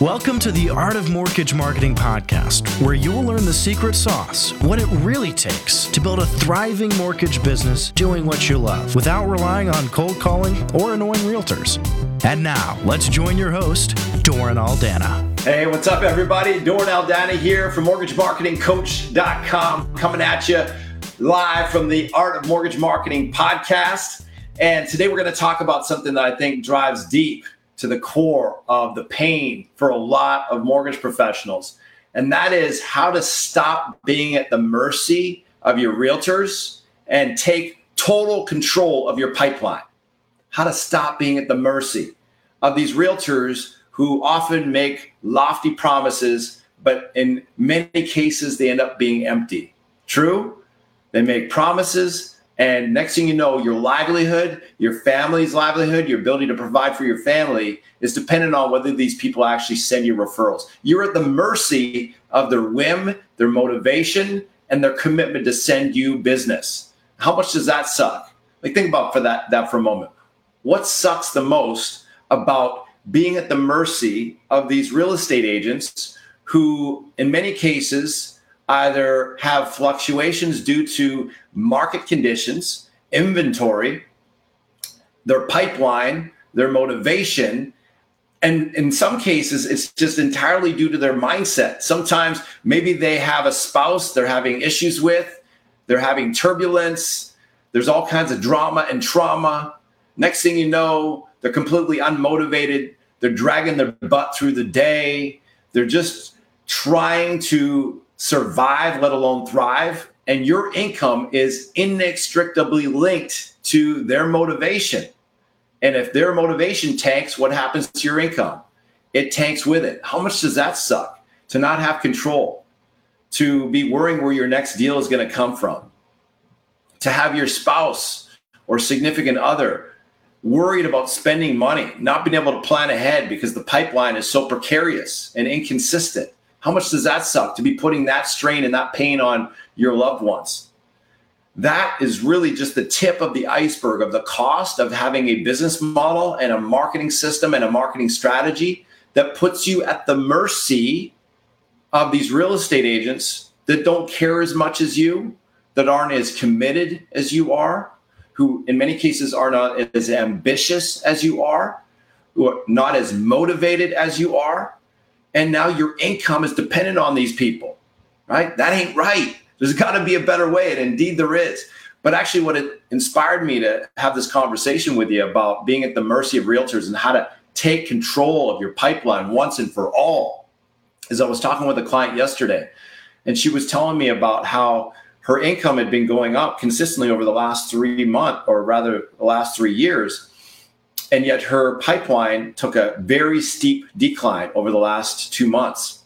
Welcome to the Art of Mortgage Marketing podcast, where you'll learn the secret sauce, what it really takes to build a thriving mortgage business doing what you love without relying on cold calling or annoying realtors. And now, let's join your host, Doran Aldana. Hey, what's up, everybody? Doran Aldana here from MortgageMarketingCoach.com, coming at you live from the Art of Mortgage Marketing podcast. And today we're going to talk about something that I think drives deep to the core of the pain for a lot of mortgage professionals. And that is how to stop being at the mercy of your realtors and take total control of your pipeline. How to stop being at the mercy of these realtors who often make lofty promises, but in many cases, they end up being empty. True? They make promises and next thing you know, your livelihood, your family's livelihood, your ability to provide for your family is dependent on whether these people actually send you referrals. You're at the mercy of their whim, their motivation, and their commitment to send you business. How much does that suck? Like think about for that that for a moment. What sucks the most about being at the mercy of these real estate agents who in many cases either have fluctuations due to market conditions, inventory, their pipeline, their motivation. And in some cases, it's just entirely due to their mindset. Sometimes maybe they have a spouse they're having issues with, they're having turbulence, there's all kinds of drama and trauma. Next thing you know, they're completely unmotivated, they're dragging their butt through the day, they're just trying to survive, let alone thrive. And your income is inextricably linked to their motivation. And if their motivation tanks, what happens to your income? It tanks with it. How much does that suck? To not have control, to be worrying where your next deal is going to come from, to have your spouse or significant other worried about spending money, not being able to plan ahead because the pipeline is so precarious and inconsistent. How much does that suck to be putting that strain and that pain on your loved ones? That is really just the tip of the iceberg of the cost of having a business model and a marketing system and a marketing strategy that puts you at the mercy of these real estate agents that don't care as much as you, that aren't as committed as you are, who in many cases are not as ambitious as you are, who are not as motivated as you are, and now your income is dependent on these people, right? That ain't right. There's got to be a better way, and indeed there is. But actually, what it inspired me to have this conversation with you about being at the mercy of realtors and how to take control of your pipeline once and for all is I was talking with a client yesterday, and she was telling me about how her income had been going up consistently over the last three months, or rather, the last three years and yet her pipeline took a very steep decline over the last two months.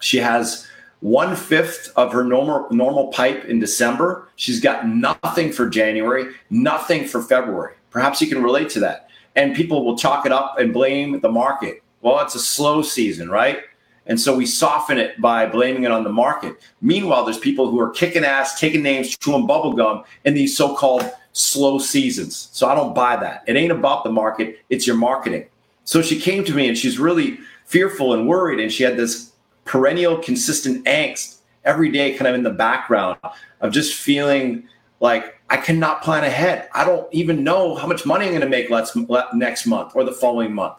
She has one fifth of her normal normal pipe in December. She's got nothing for January, nothing for February. Perhaps you can relate to that. And people will chalk it up and blame the market. Well, it's a slow season, right? And so we soften it by blaming it on the market. Meanwhile, there's people who are kicking ass, taking names, chewing bubblegum in these so-called slow seasons. So I don't buy that. It ain't about the market, it's your marketing. So she came to me and she's really fearful and worried. And she had this perennial, consistent angst every day, kind of in the background of just feeling like I cannot plan ahead. I don't even know how much money I'm going to make next month or the following month.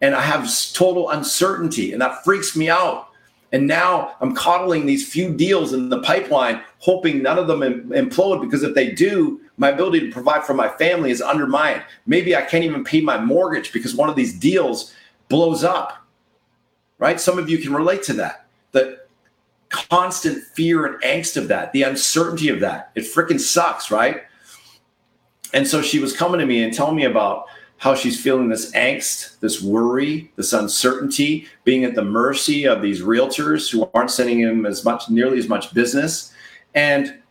And I have total uncertainty, and that freaks me out. And now I'm coddling these few deals in the pipeline, hoping none of them implode because if they do, my ability to provide for my family is undermined. Maybe I can't even pay my mortgage because one of these deals blows up. Right? Some of you can relate to that. The constant fear and angst of that, the uncertainty of that. It freaking sucks, right? And so she was coming to me and telling me about how she's feeling this angst, this worry, this uncertainty, being at the mercy of these realtors who aren't sending him as much, nearly as much business. And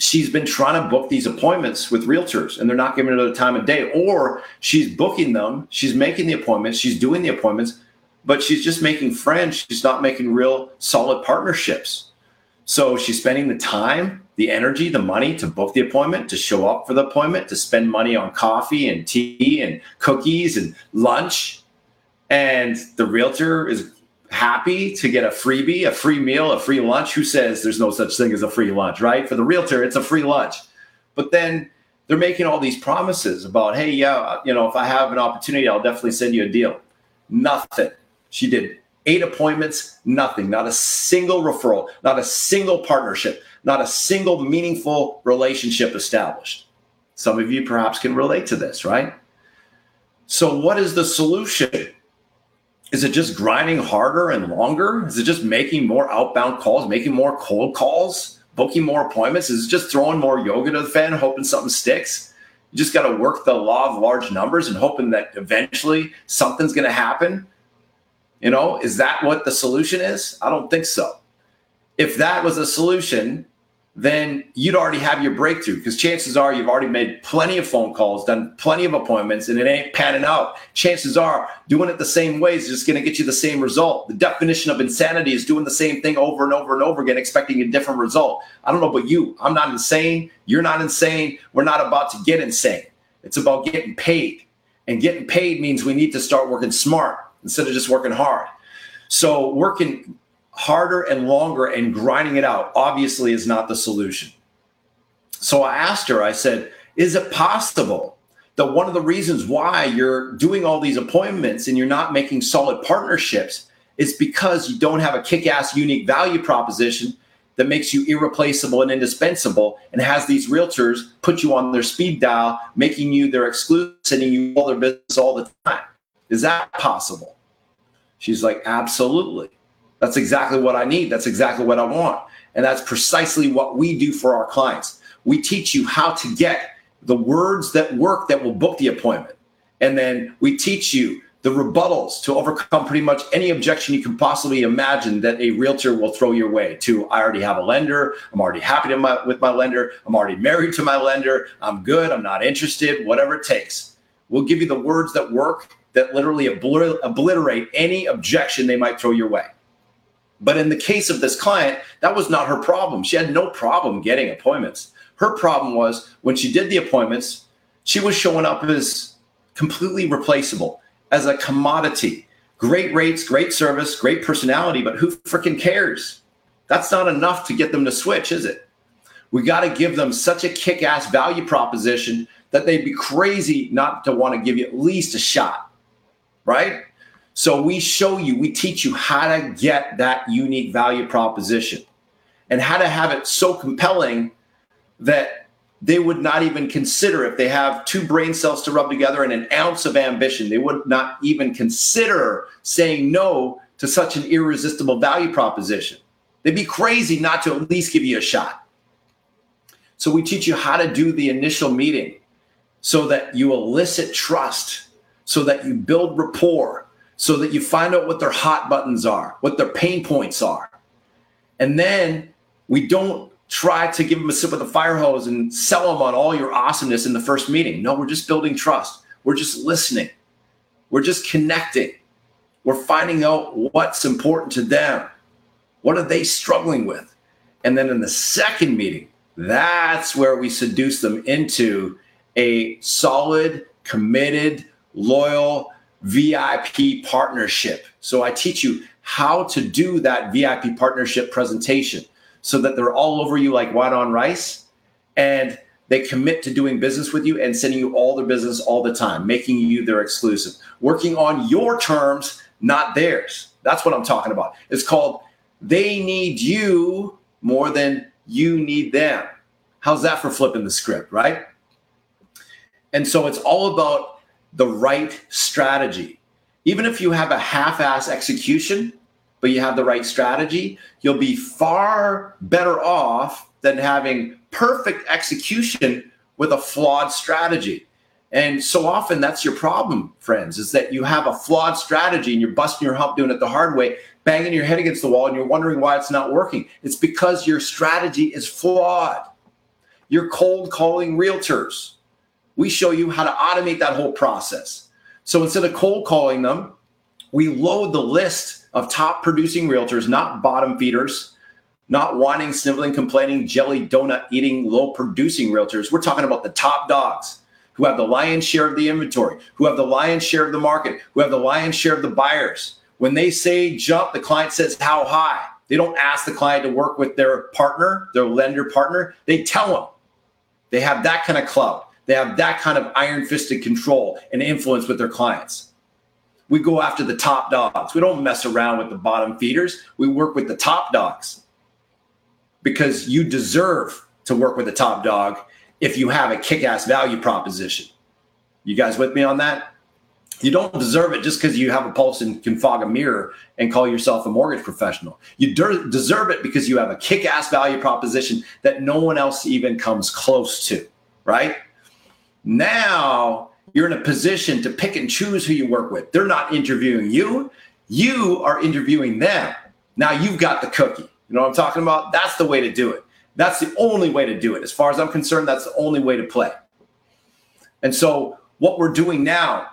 she's been trying to book these appointments with realtors and they're not giving her the time of day. Or she's booking them she's making the appointments she's doing the appointments but she's just making friends she's not making real solid partnerships. So she's spending the time the energy the money to book the appointment to show up for the appointment to spend money on coffee and tea and cookies and lunch. And the realtor is happy to get a freebie, a free meal, a free lunch. Who says there's no such thing as a free lunch, right? For the realtor, it's a free lunch. But then they're making all these promises about, hey, yeah, uh, you know, if I have an opportunity, I'll definitely send you a deal. Nothing. She did eight appointments, nothing, not a single referral, not a single partnership, not a single meaningful relationship established. Some of you perhaps can relate to this, right? So, what is the solution? Is it just grinding harder and longer? Is it just making more outbound calls, making more cold calls, booking more appointments? Is it just throwing more yoga to the fan, hoping something sticks? You just got to work the law of large numbers and hoping that eventually something's going to happen. You know, is that what the solution is? I don't think so. If that was a solution, then you'd already have your breakthrough because chances are you've already made plenty of phone calls, done plenty of appointments, and it ain't panning out. Chances are doing it the same way is just going to get you the same result. The definition of insanity is doing the same thing over and over and over again, expecting a different result. I don't know about you. I'm not insane. You're not insane. We're not about to get insane. It's about getting paid. And getting paid means we need to start working smart instead of just working hard. So, working harder and longer and grinding it out obviously is not the solution. So I asked her, I said, is it possible that one of the reasons why you're doing all these appointments and you're not making solid partnerships is because you don't have a kick ass unique value proposition that makes you irreplaceable and indispensable and has these realtors put you on their speed dial, making you their exclusive, sending you all their business all the time? Is that possible? She's like, absolutely. That's exactly what I need. That's exactly what I want. And that's precisely what we do for our clients. We teach you how to get the words that work that will book the appointment. And then we teach you the rebuttals to overcome pretty much any objection you can possibly imagine that a realtor will throw your way to I already have a lender. I'm already happy my, with my lender. I'm already married to my lender. I'm good. I'm not interested, whatever it takes. We'll give you the words that work that literally obliter- obliterate any objection they might throw your way. But in the case of this client, that was not her problem. She had no problem getting appointments. Her problem was when she did the appointments, she was showing up as completely replaceable, as a commodity. Great rates, great service, great personality, but who freaking cares? That's not enough to get them to switch, is it? We got to give them such a kick ass value proposition that they'd be crazy not to want to give you at least a shot, right? So we show you, we teach you how to get that unique value proposition and how to have it so compelling that they would not even consider if they have two brain cells to rub together and an ounce of ambition, they would not even consider saying no to such an irresistible value proposition. They'd be crazy not to at least give you a shot. So we teach you how to do the initial meeting so that you elicit trust, so that you build rapport, so that you find out what their hot buttons are, what their pain points are. And then we don't try to give them a sip of the fire hose and sell them on all your awesomeness in the first meeting. No, we're just building trust. We're just listening. We're just connecting. We're finding out what's important to them. What are they struggling with? And then in the second meeting, that's where we seduce them into a solid, committed, loyal, VIP partnership. So I teach you how to do that VIP partnership presentation so that they're all over you like white on rice and they commit to doing business with you and sending you all their business all the time, making you their exclusive, working on your terms, not theirs. That's what I'm talking about. It's called they need you more than you need them. How's that for flipping the script, right? And so it's all about the right strategy. Even if you have a half ass execution, but you have the right strategy, you'll be far better off than having perfect execution with a flawed strategy. And so often that's your problem, friends, is that you have a flawed strategy and you're busting your hump doing it the hard way, banging your head against the wall, and you're wondering why it's not working. It's because your strategy is flawed. You're cold calling realtors we show you how to automate that whole process. So instead of cold calling them, we load the list of top producing realtors, not bottom feeders, not whining, sniveling, complaining, jelly donut eating, low producing realtors. We're talking about the top dogs who have the lion's share of the inventory, who have the lion's share of the market, who have the lion's share of the buyers. When they say jump, the client says how high. They don't ask the client to work with their partner, their lender partner. They tell them. They have that kind of clout. They have that kind of iron fisted control and influence with their clients. We go after the top dogs. We don't mess around with the bottom feeders. We work with the top dogs because you deserve to work with a top dog if you have a kick ass value proposition. You guys with me on that? You don't deserve it just because you have a pulse and can fog a mirror and call yourself a mortgage professional. You de- deserve it because you have a kick ass value proposition that no one else even comes close to, right? Now you're in a position to pick and choose who you work with. They're not interviewing you, you are interviewing them. Now you've got the cookie. You know what I'm talking about? That's the way to do it. That's the only way to do it. As far as I'm concerned, that's the only way to play. And so, what we're doing now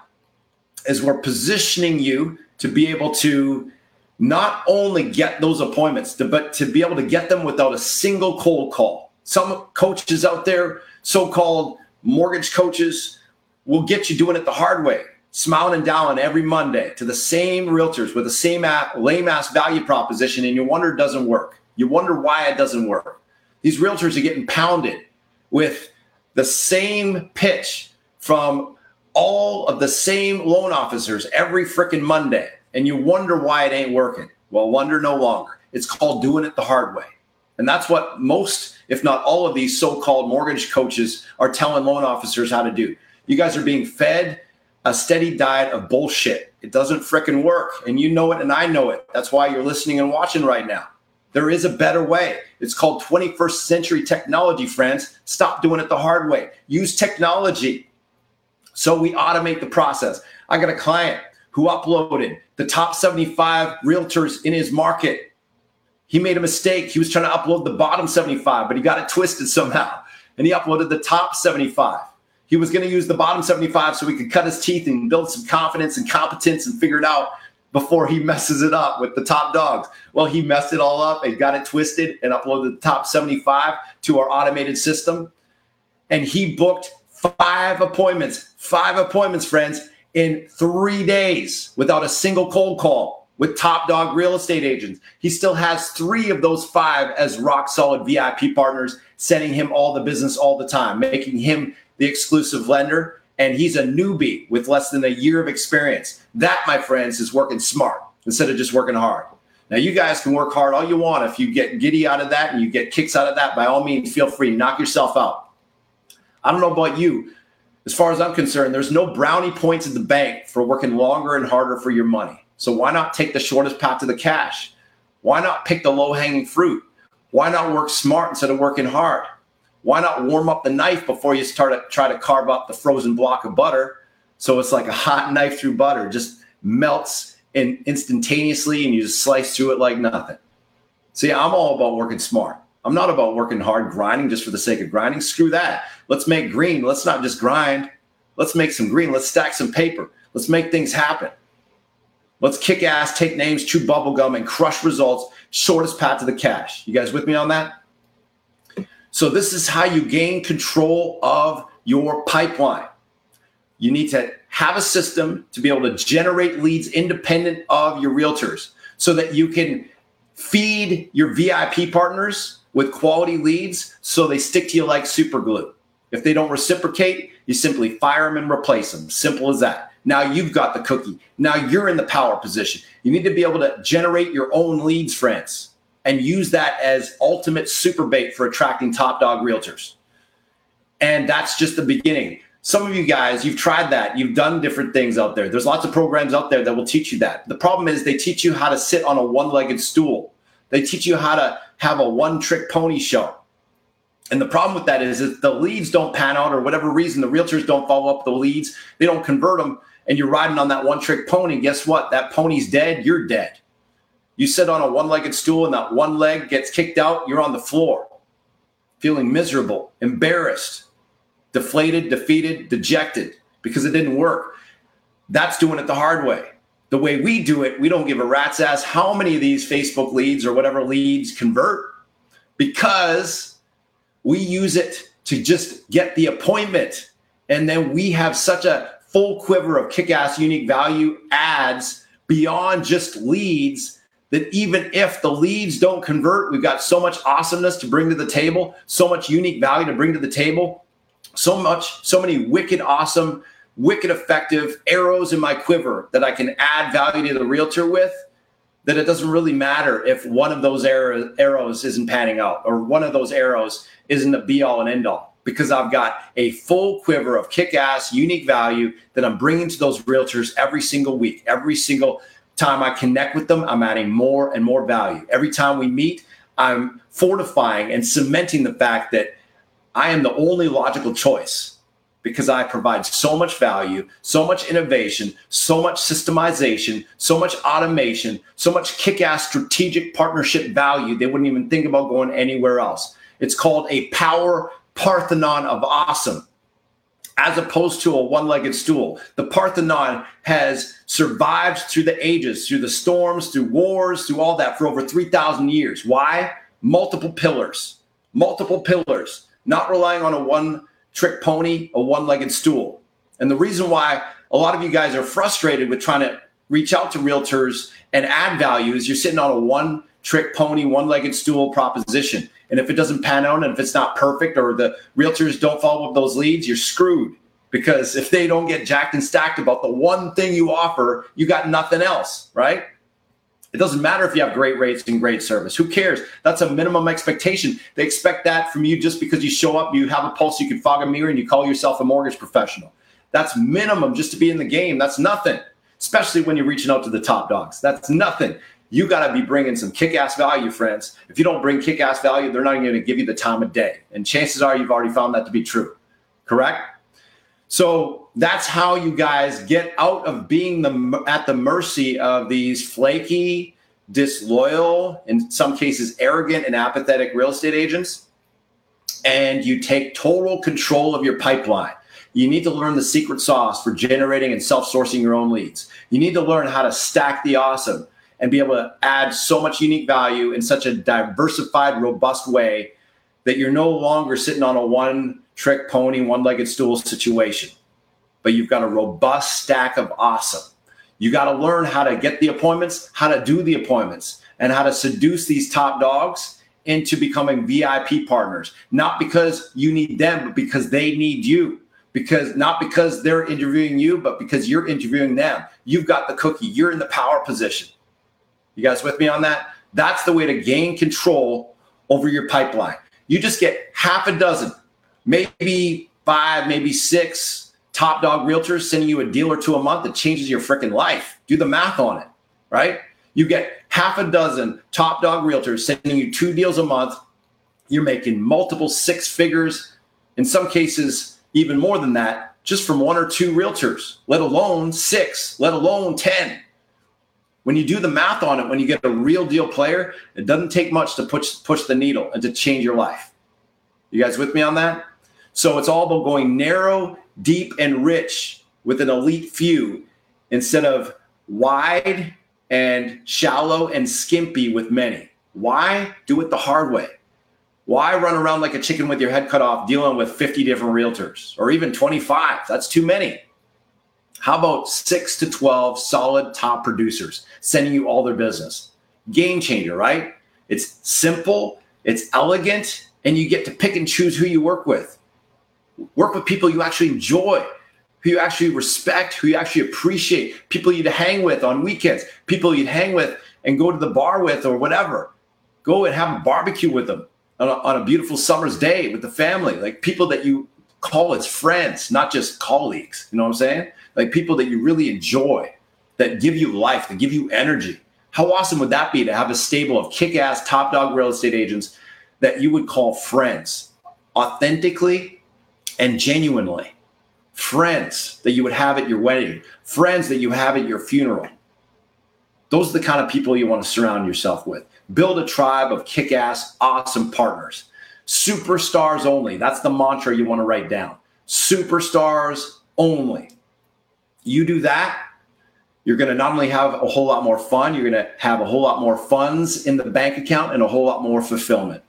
is we're positioning you to be able to not only get those appointments, but to be able to get them without a single cold call. Some coaches out there, so called mortgage coaches, will get you doing it the hard way, smiling and dialing every Monday to the same realtors with the same lame ass value proposition, and you wonder it doesn't work. You wonder why it doesn't work. These realtors are getting pounded with the same pitch from all of the same loan officers every freaking Monday, and you wonder why it ain't working. Well, wonder no longer. It's called doing it the hard way. And that's what most, if not all of these so called mortgage coaches are telling loan officers how to do. You guys are being fed a steady diet of bullshit. It doesn't freaking work. And you know it, and I know it. That's why you're listening and watching right now. There is a better way. It's called 21st century technology, friends. Stop doing it the hard way. Use technology. So we automate the process. I got a client who uploaded the top 75 realtors in his market. He made a mistake. He was trying to upload the bottom 75, but he got it twisted somehow. And he uploaded the top 75. He was going to use the bottom 75 so he could cut his teeth and build some confidence and competence and figure it out before he messes it up with the top dogs. Well, he messed it all up and got it twisted and uploaded the top 75 to our automated system. And he booked five appointments, five appointments, friends, in three days without a single cold call with top dog real estate agents. He still has three of those five as rock solid VIP partners, sending him all the business all the time, making him the exclusive lender. And he's a newbie with less than a year of experience. That, my friends, is working smart instead of just working hard. Now, you guys can work hard all you want. If you get giddy out of that and you get kicks out of that, by all means, feel free, knock yourself out. I don't know about you. As far as I'm concerned, there's no brownie points at the bank for working longer and harder for your money. So why not take the shortest path to the cash? Why not pick the low hanging fruit? Why not work smart instead of working hard? Why not warm up the knife before you start to try to carve up the frozen block of butter? So it's like a hot knife through butter, just melts and instantaneously, and you just slice through it like nothing. See, I'm all about working smart. I'm not about working hard, grinding just for the sake of grinding. Screw that. Let's make green. Let's not just grind. Let's make some green. Let's stack some paper. Let's make things happen. Let's kick ass, take names, chew bubblegum, and crush results. Shortest path to the cash. You guys with me on that? So, this is how you gain control of your pipeline. You need to have a system to be able to generate leads independent of your realtors so that you can feed your VIP partners with quality leads so they stick to you like super glue. If they don't reciprocate, you simply fire them and replace them. Simple as that. Now you've got the cookie. Now you're in the power position. You need to be able to generate your own leads, friends, and use that as ultimate super bait for attracting top dog realtors. And that's just the beginning. Some of you guys, you've tried that. You've done different things out there. There's lots of programs out there that will teach you that. The problem is they teach you how to sit on a one legged stool. They teach you how to have a one trick pony show. And the problem with that is if the leads don't pan out or whatever reason, the realtors don't follow up the leads, they don't convert them, and you're riding on that one trick pony. Guess what? That pony's dead, you're dead. You sit on a one legged stool and that one leg gets kicked out, you're on the floor, feeling miserable, embarrassed, deflated, defeated, dejected because it didn't work. That's doing it the hard way the way we do it, we don't give a rat's ass how many of these Facebook leads or whatever leads convert because we use it to just get the appointment And then we have such a full quiver of kick ass unique value ads beyond just leads that even if the leads don't convert, we've got so much awesomeness to bring to the table, so much unique value to bring to the table, so much, so many wicked awesome, wicked effective arrows in my quiver that I can add value to the realtor with that it doesn't really matter if one of those arrows isn't panning out or one of those arrows isn't a be all and end all because I've got a full quiver of kick ass, unique value that I'm bringing to those realtors every single week. Every single time I connect with them, I'm adding more and more value. Every time we meet, I'm fortifying and cementing the fact that I am the only logical choice because I provide so much value, so much innovation, so much systemization, so much automation, so much kick ass strategic partnership value, they wouldn't even think about going anywhere else. It's called a power Parthenon of awesome, as opposed to a one legged stool. The Parthenon has survived through the ages, through the storms, through wars, through all that for over 3,000 years. Why? Multiple pillars, multiple pillars, not relying on a one trick pony, a one legged stool. And the reason why a lot of you guys are frustrated with trying to reach out to realtors and add value is you're sitting on a one trick pony, one legged stool proposition. And if it doesn't pan out and if it's not perfect or the realtors don't follow up those leads, you're screwed. Because if they don't get jacked and stacked about the one thing you offer, you got nothing else, right? It doesn't matter if you have great rates and great service. Who cares? That's a minimum expectation. They expect that from you just because you show up, you have a pulse, you can fog a mirror, and you call yourself a mortgage professional. That's minimum just to be in the game. That's nothing, especially when you're reaching out to the top dogs. That's nothing you got to be bringing some kick-ass value, friends. If you don't bring kick-ass value, they're not going to give you the time of day. And chances are you've already found that to be true. Correct? So that's how you guys get out of being the at the mercy of these flaky, disloyal, in some cases arrogant and apathetic real estate agents and you take total control of your pipeline. You need to learn the secret sauce for generating and self-sourcing your own leads. You need to learn how to stack the awesome and be able to add so much unique value in such a diversified, robust way that you're no longer sitting on a one trick pony, one legged stool situation, but you've got a robust stack of awesome. You got to learn how to get the appointments, how to do the appointments, and how to seduce these top dogs into becoming VIP partners, not because you need them, but because they need you. Because not because they're interviewing you, but because you're interviewing them. You've got the cookie, you're in the power position. You guys with me on that? That's the way to gain control over your pipeline. You just get half a dozen, maybe five, maybe six top dog realtors sending you a deal or two a month that changes your freaking life. Do the math on it, right? You get half a dozen top dog realtors sending you two deals a month. You're making multiple six figures, in some cases, even more than that, just from one or two realtors, let alone six, let alone 10 when you do the math on it, when you get a real deal player, it doesn't take much to push push the needle and to change your life. You guys with me on that? So it's all about going narrow, deep, and rich with an elite few instead of wide and shallow and skimpy with many. Why? Do it the hard way. Why run around like a chicken with your head cut off dealing with 50 different realtors or even 25? That's too many. How about six to 12 solid top producers sending you all their business? Game changer, right? It's simple, it's elegant, and you get to pick and choose who you work with. Work with people you actually enjoy, who you actually respect, who you actually appreciate, people you'd hang with on weekends, people you'd hang with and go to the bar with or whatever. Go and have a barbecue with them on a, on a beautiful summer's day with the family, like people that you call as friends, not just colleagues. You know what I'm saying? Like people that you really enjoy, that give you life, that give you energy. How awesome would that be to have a stable of kick ass top dog real estate agents that you would call friends, authentically and genuinely? Friends that you would have at your wedding, friends that you have at your funeral. Those are the kind of people you want to surround yourself with. Build a tribe of kick ass, awesome partners. Superstars only. That's the mantra you want to write down. Superstars only you do that, you're going to not only have a whole lot more fun, you're going to have a whole lot more funds in the bank account and a whole lot more fulfillment.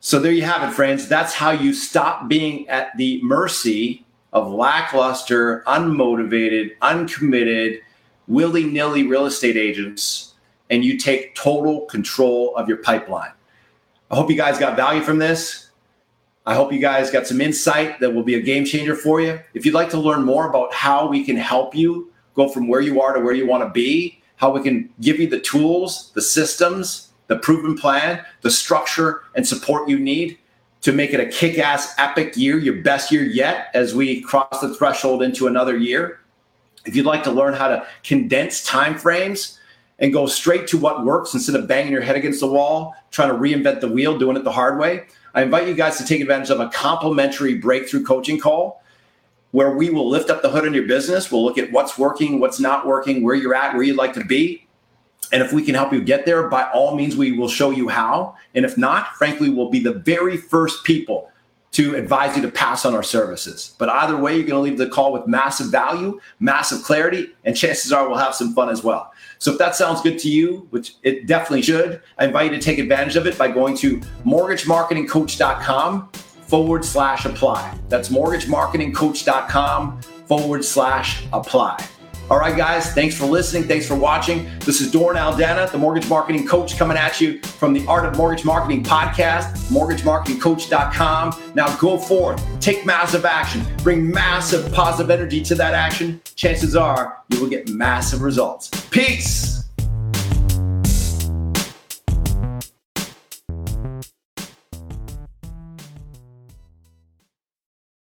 So there you have it, friends. That's how you stop being at the mercy of lackluster, unmotivated, uncommitted, willy nilly real estate agents, and you take total control of your pipeline. I hope you guys got value from this. I hope you guys got some insight that will be a game changer for you. If you'd like to learn more about how we can help you go from where you are to where you want to be, how we can give you the tools, the systems, the proven plan, the structure, and support you need to make it a kick ass, epic year, your best year yet, as we cross the threshold into another year. If you'd like to learn how to condense timeframes and go straight to what works instead of banging your head against the wall, trying to reinvent the wheel, doing it the hard way, I invite you guys to take advantage of a complimentary breakthrough coaching call where we will lift up the hood on your business. We'll look at what's working, what's not working, where you're at, where you'd like to be, and if we can help you get there, by all means, we will show you how. And if not, frankly, we'll be the very first people to advise you to pass on our services. But either way, you're going to leave the call with massive value, massive clarity, and chances are we'll have some fun as well. So if that sounds good to you, which it definitely should, I invite you to take advantage of it by going to mortgagemarketingcoach.com forward slash apply. That's mortgagemarketingcoach.com forward slash apply. All right, guys, thanks for listening. Thanks for watching. This is Doran Aldana, the mortgage marketing coach, coming at you from the Art of Mortgage Marketing podcast, mortgagemarketingcoach.com. Now go forth, take massive action, bring massive positive energy to that action. Chances are you will get massive results. Peace.